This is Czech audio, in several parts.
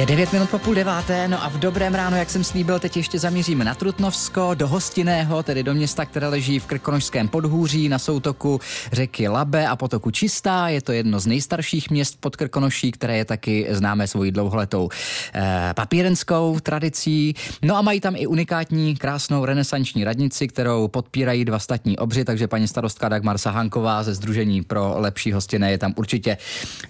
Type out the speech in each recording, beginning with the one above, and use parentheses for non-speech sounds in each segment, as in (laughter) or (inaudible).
Je 9 minut po půl deváté, no a v dobrém ráno, jak jsem slíbil, teď ještě zamíříme na Trutnovsko, do Hostinného, tedy do města, které leží v Krkonožském podhůří na soutoku řeky Labe a potoku Čistá. Je to jedno z nejstarších měst pod Krkonoší, které je taky známé svojí dlouholetou eh, papírenskou tradicí. No a mají tam i unikátní, krásnou renesanční radnici, kterou podpírají dva statní obři, takže paní starostka Dagmar Sahanková ze Združení pro lepší hostinné je tam určitě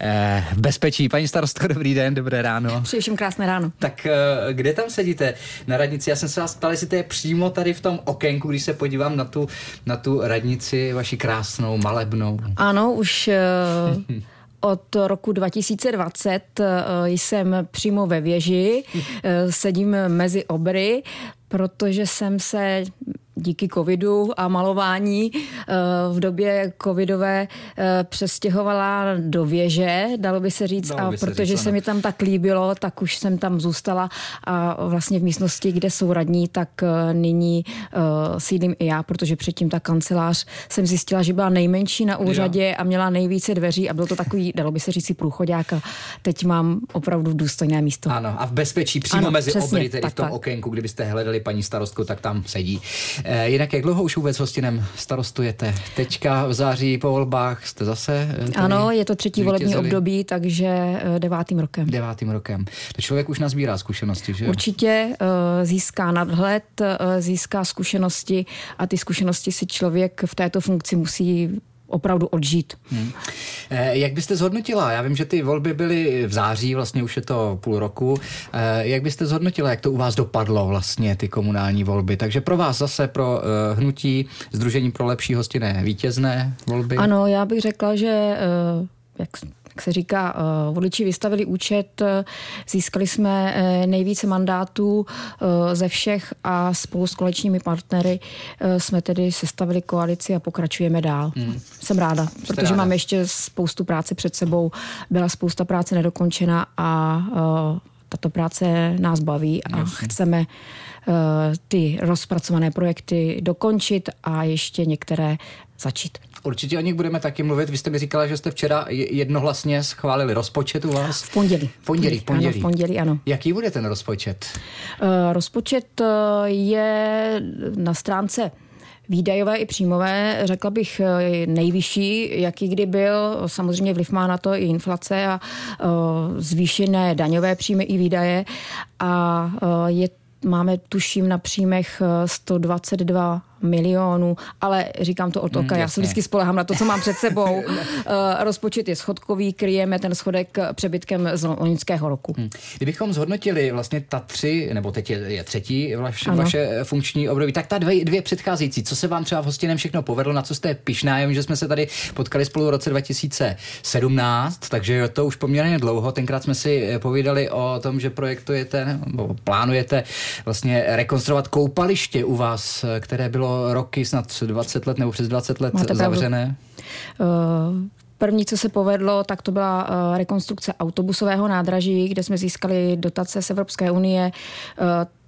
eh, v bezpečí. Paní starostko, dobrý den, dobré ráno. Přeji všem krásné ráno. Tak eh, kde tam sedíte na radnici? Já jsem se vás ptal, jestli to je přímo tady v tom okénku, když se podívám na tu, na tu radnici vaši krásnou, malebnou. Ano, už uh... Od roku 2020 jsem přímo ve věži, sedím mezi obry, protože jsem se díky covidu a malování eh, v době covidové eh, přestěhovala do věže, dalo by se říct, dalo a protože říct, se mi tam tak líbilo, tak už jsem tam zůstala a vlastně v místnosti, kde jsou radní, tak eh, nyní sídlím i já, protože předtím ta kancelář jsem zjistila, že byla nejmenší na úřadě jo. a měla nejvíce dveří a byl to takový, dalo by se říct, průchodák a teď mám opravdu důstojné místo. Ano, a v bezpečí přímo ano, mezi přesně, obry, tedy tak, v tom tak. okénku, kdybyste hledali paní starostku, tak tam sedí. Eh, jinak jak dlouho už vůbec hostinem starostujete? Teďka v září po volbách jste zase eh, Ano, je to třetí volební období, takže eh, devátým rokem. Devátým rokem. To člověk už nazbírá zkušenosti, že Určitě získá nadhled, získá zkušenosti a ty zkušenosti si člověk v této funkci musí opravdu odžít. Hmm. Eh, jak byste zhodnotila? Já vím, že ty volby byly v září, vlastně už je to půl roku. Eh, jak byste zhodnotila, jak to u vás dopadlo vlastně, ty komunální volby? Takže pro vás zase pro eh, hnutí Združení pro lepší hostinné vítězné volby? Ano, já bych řekla, že jak jak se říká, uh, voliči vystavili účet, uh, získali jsme uh, nejvíce mandátů ze všech a spolu s kolečními partnery jsme tedy sestavili koalici a pokračujeme dál. Hmm. Jsem ráda, Jste protože ráda. mám ještě spoustu práce před sebou, byla spousta práce nedokončena a tato práce nás baví a Jasně. chceme ty rozpracované projekty dokončit a ještě některé začít. Určitě o nich budeme taky mluvit. Vy jste mi říkala, že jste včera jednohlasně schválili rozpočet u vás. V pondělí. V pondělí, v pondělí. Ano, v pondělí, ano. Jaký bude ten rozpočet? Uh, rozpočet uh, je na stránce výdajové i příjmové, řekla bych eh, nejvyšší, jaký kdy byl. Samozřejmě vliv má na to i inflace a zvýšené daňové příjmy i výdaje. A je máme tuším na příjmech 122 milionů, ale říkám to od oka, hmm, já se vždycky spolehám na to, co mám před sebou. (laughs) Eh, rozpočet je schodkový, kryjeme ten schodek přebytkem z loňského roku. Hmm. Kdybychom zhodnotili vlastně ta tři, nebo teď je, je třetí vaš, vaše funkční období, tak ta dvě, dvě předcházející, co se vám třeba v hostinem všechno povedlo, na co jste pišná, já vím, že jsme se tady potkali spolu v roce 2017, takže to už poměrně dlouho, tenkrát jsme si eh, povídali o tom, že projektujete, nebo plánujete vlastně rekonstruovat koupaliště u vás, eh, které bylo roky, snad 20 let nebo přes 20 let Máte zavřené? Uh, První, co se povedlo, tak to byla uh, rekonstrukce autobusového nádraží, kde jsme získali dotace z Evropské unie.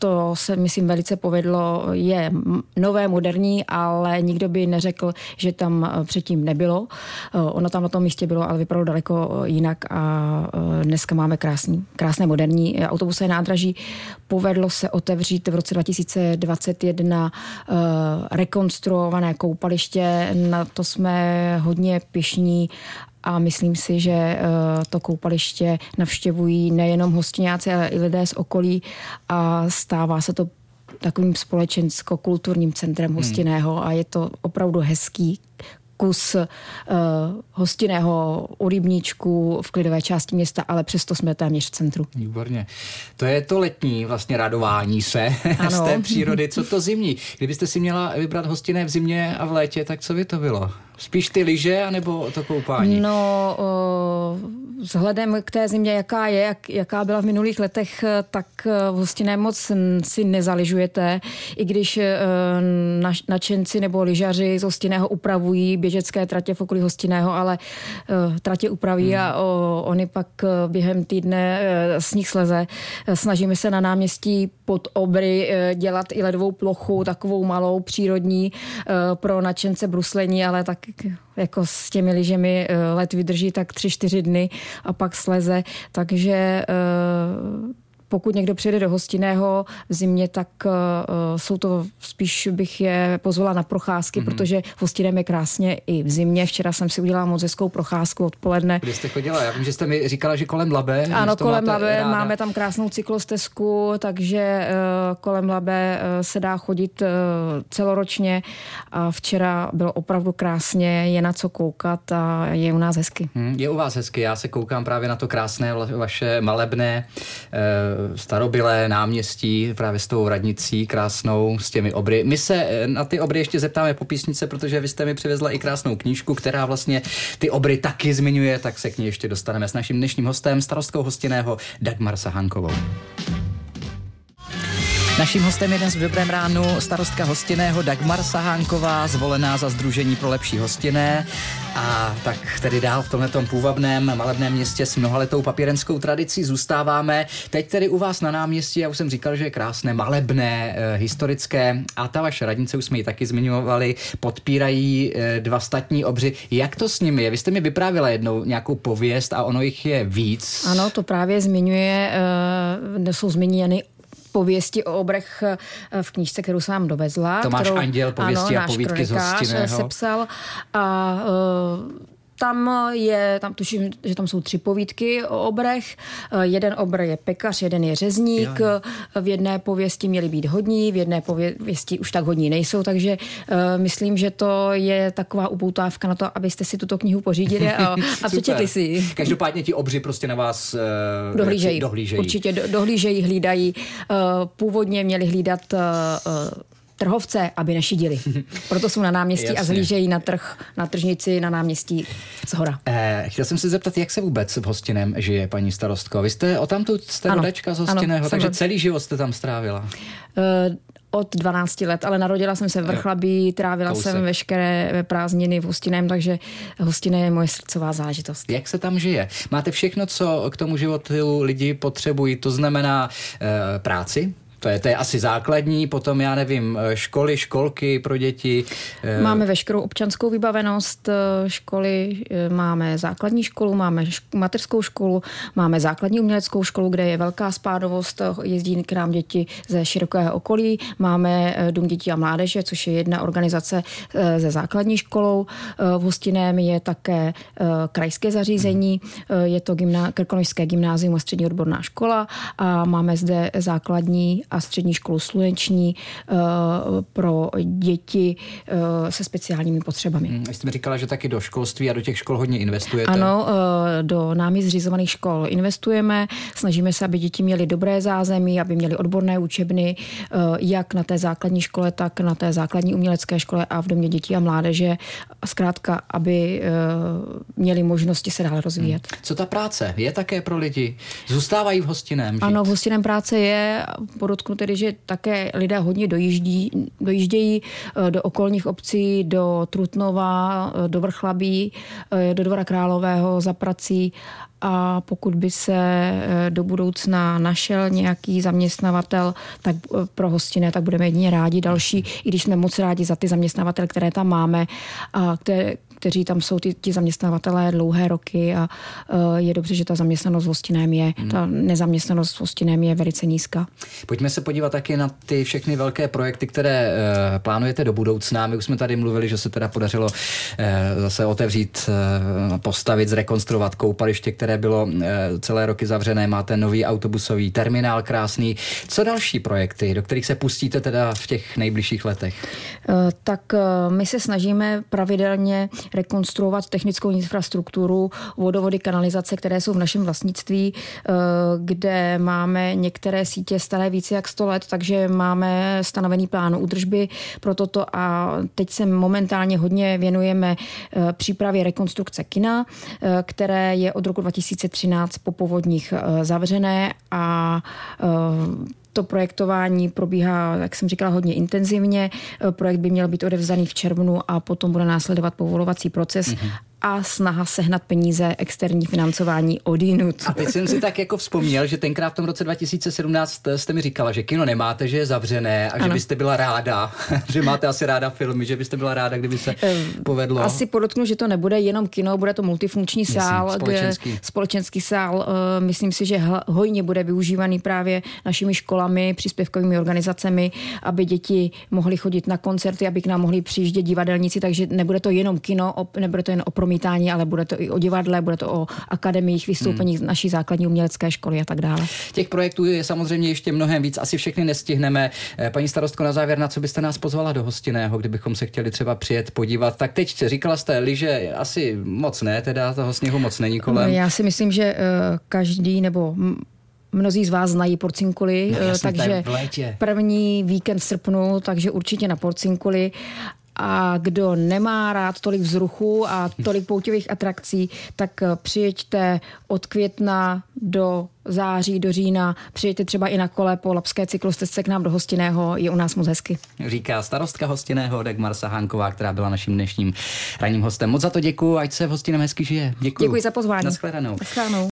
To se, myslím, velice povedlo. Je nové, moderní, ale nikdo by neřekl, že tam uh, předtím nebylo. Ono tam na tom místě bylo, ale vypadalo daleko jinak a dneska máme krásný, krásné moderní autobusové nádraží. Povedlo se otevřít v roce 2021 rekonstruované koupaliště. Na to jsme hodně pišní a myslím si, že eh, to koupaliště navštěvují nejenom hostináci, ale i lidé z okolí a stává se to takovým společensko-kulturním centrem hmm. hostinného hmm. a je to opravdu hezký kus uh, hostinného u rybníčku v klidové části města, ale přesto jsme téměř v centru. Výborně. To je to letní vlastně radování se (laughs) ano. z té přírody. Co to zimní? Kdybyste si měla vybrat hostinné v zimě a v létě, tak co by to bylo? Spíš ty lyže, anebo to koupání? No, o, vzhledem k té zimě, jaká je, jak, jaká byla v minulých letech, tak v hostinné moc si nezaližujete, i když e, nač, načenci nebo lyžaři z hostinného upravují běžecké tratě v okolí hostinného, ale e, tratě upraví hmm. a o, oni pak e, během týdne s nich sleze. Snažíme se na náměstí pod obry dělat i ledovou plochu, takovou malou, přírodní pro načence bruslení, ale tak jako s těmi lyžemi eh, let vydrží tak tři, čtyři dny a pak sleze, takže eh, pokud někdo přijede do hostinného v zimě, tak jsou to spíš bych je pozvala na procházky, mm-hmm. protože v hostinem je krásně i v zimě. Včera jsem si udělala moc hezkou procházku odpoledne. Kde jste chodila? Já vím, že jste mi říkala, že kolem Labe. Ano, kolem Labe ráda. máme tam krásnou cyklostezku, takže kolem Labe se dá chodit celoročně a včera bylo opravdu krásně, je na co koukat a je u nás hezky. Hmm, je u vás hezky, já se koukám právě na to krásné vaše malebné starobilé náměstí právě s tou radnicí krásnou, s těmi obry. My se eh, na ty obry ještě zeptáme po písnice, protože vy jste mi přivezla i krásnou knížku, která vlastně ty obry taky zmiňuje, tak se k ní ještě dostaneme s naším dnešním hostem, starostkou hostinného Dagmar Sahankovou. Naším hostem je dnes v Dobrém ránu starostka hostinného Dagmar Sahánková, zvolená za Združení pro lepší hostinné. A tak tedy dál v tomhle půvabném malebném městě s mnohaletou papírenskou tradicí zůstáváme. Teď tedy u vás na náměstí, já už jsem říkal, že je krásné, malebné, e, historické a ta vaše radnice, už jsme ji taky zmiňovali, podpírají e, dva statní obři. Jak to s nimi je? Vy jste mi vyprávila jednou nějakou pověst a ono jich je víc. Ano, to právě zmiňuje, e, jsou zmíněny pověsti o obrech eh, v knížce, kterou jsem vám dovezla. Tomáš kterou, Anděl, pověsti ano, a povídky z hostinného. sepsal a uh, tam je, tam tuším, že tam jsou tři povídky o obrech. Eh, jeden obr je pekař, jeden je řezník. V jedné pověsti měli být hodní, v jedné pověsti už tak hodní nejsou, takže uh, myslím, že to je taková upoutávka na to, abyste si tuto knihu pořídili a, (laughs) a přečetli si ji. Každopádně ti obři prostě na vás uh, dohlížejí. dohlížejí. Určitě do, dohlížejí, hlídají. Uh, původně měli hlídat uh, trhovce, aby nešidili. (laughs) Proto jsou na náměstí a zhlížejí na trh, na tržnici, na náměstí z hora. Eh, chtěl jsem se zeptat, jak se vůbec v Hostinem žije, paní starostko? Vy jste o tamtu jste ano, rodačka z Hostiného, ano, takže celý život jste tam strávila. Uh, od 12 let, ale narodila jsem se v Vrchlabí, trávila Kousek. jsem veškeré prázdniny v Hostiném, takže Hostiné je moje srdcová zážitost. Jak se tam žije? Máte všechno, co k tomu životu lidi potřebují, to znamená e, práci, to je, to je asi základní, potom já nevím, eh, školy, školky pro děti. Eh, máme veškerou občanskou vybavenost eh, školy, máme základní školu, máme mateřskou školu, máme základní uměleckou školu, kde je velká spádovost, jezdí k nám děti ze širokého okolí, máme Dům dětí a mládeže, což je jedna organizace ze základní školou. V Hostiném je také krajské zařízení, je to gymná, Krkonožské gymnázium a střední odborná škola a máme zde základní a střední školu sluneční eh, pro děti eh, se speciálními potřebami. Hmm, jste mi říkala, že taky do školství a do těch škol hodně investujete. Ano, eh, do námi zřizovaných škol investujeme, snažíme se, aby děti měly dobré zázemí, aby měly odborné učebny, jak na té základní škole, tak na té základní umělecké škole a v domě dětí a mládeže. Zkrátka, aby měli možnosti se dál rozvíjet. Hmm. Co ta práce? Je také pro lidi? Zůstávají v hostiném? Žít? Ano, v hostiném práce je, podotknu tedy, že také lidé hodně dojíždí, dojíždějí eh, do okolních obcí, do Trutnova, eh, do Vrchlabí, eh, do Dvora Králového za prací a pokud by se do budoucna našel nějaký zaměstnavatel tak pro hostinné, tak budeme jedině rádi. Další, i když jsme moc rádi za ty zaměstnavatele, které tam máme a které, kteří tam jsou ty, ti zaměstnavatelé dlouhé roky a uh, je dobře, že ta zaměstnanost v hostinem je, hmm. ta nezaměstnanost v hostinem je velice nízká. Pojďme se podívat taky na ty všechny velké projekty, které uh, plánujete do budoucna. My už jsme tady mluvili, že se teda podařilo uh, zase otevřít, uh, postavit, zrekonstruovat koupaliště, které bylo uh, celé roky zavřené. Máte nový autobusový terminál krásný. Co další projekty, do kterých se pustíte teda v těch nejbližších letech? Uh, tak uh, my se snažíme pravidelně rekonstruovat technickou infrastrukturu, vodovody, kanalizace, které jsou v našem vlastnictví, eh, kde máme některé sítě staré více jak 100 let, takže máme stanovený plán údržby pro toto a teď se momentálně hodně věnujeme eh, přípravě rekonstrukce kina, eh, které je od roku 2013 po povodních zavřené a to projektování probíhá, jak jsem říkala, hodně intenzivně. Projekt by měl být odevzdaný v červnu a potom bude následovat povolovací proces. Mm-hmm a snaha sehnat peníze, externí financování odinut. A teď jsem si tak jako vzpomněl, že tenkrát v tom roce 2017 jste mi říkala, že kino nemáte, že je zavřené a ano. že byste byla ráda, (laughs) že máte asi ráda filmy, že byste byla ráda, kdyby se povedlo. Asi podotknu, že to nebude jenom kino, bude to multifunkční sál, Myslím, společenský. Kde, společenský sál. Eh, myslím si, že hojně bude využívaný právě našimi školami, příspěvkovými organizacemi, aby děti mohly chodit na koncerty, aby k nám mohli přijíždět divadelníci, takže nebude to jenom kino, nebude to jen o promítání, ale bude to i o divadle, bude to o akademiích, vystoupeních hmm. naší základní umělecké školy a tak dále. Těch projektů je samozřejmě ještě mnohem víc, asi všechny nestihneme. Eh, paní starostko, na závěr, na co byste nás pozvala do hostinného, kdybychom se chtěli třeba přijet podívat? Tak teď říkala jste, liže asi moc ne, teda toho sněhu moc není kolem. Já si myslím, že uh, každý nebo Mnozí z vás znají Porcinkuli, no, jasný, takže první víkend v srpnu, takže určitě na Porcinkuli. A kdo nemá rád tolik vzruchu a tolik pouťových atrakcí, tak eh, přijeďte od května do září, do října. Přijeďte třeba i na kole po Lapské cyklostezce k nám do Hostinného, je u nás moc hezky. Říká starostka Hostinného Dagmar Sahánková, která byla naším dnešním ranním hostem. Moc za to děkuji, ať se v Hostiném hezky žije. Děkuji. Děkuji za pozvání. Naschledanou. Naschledanou.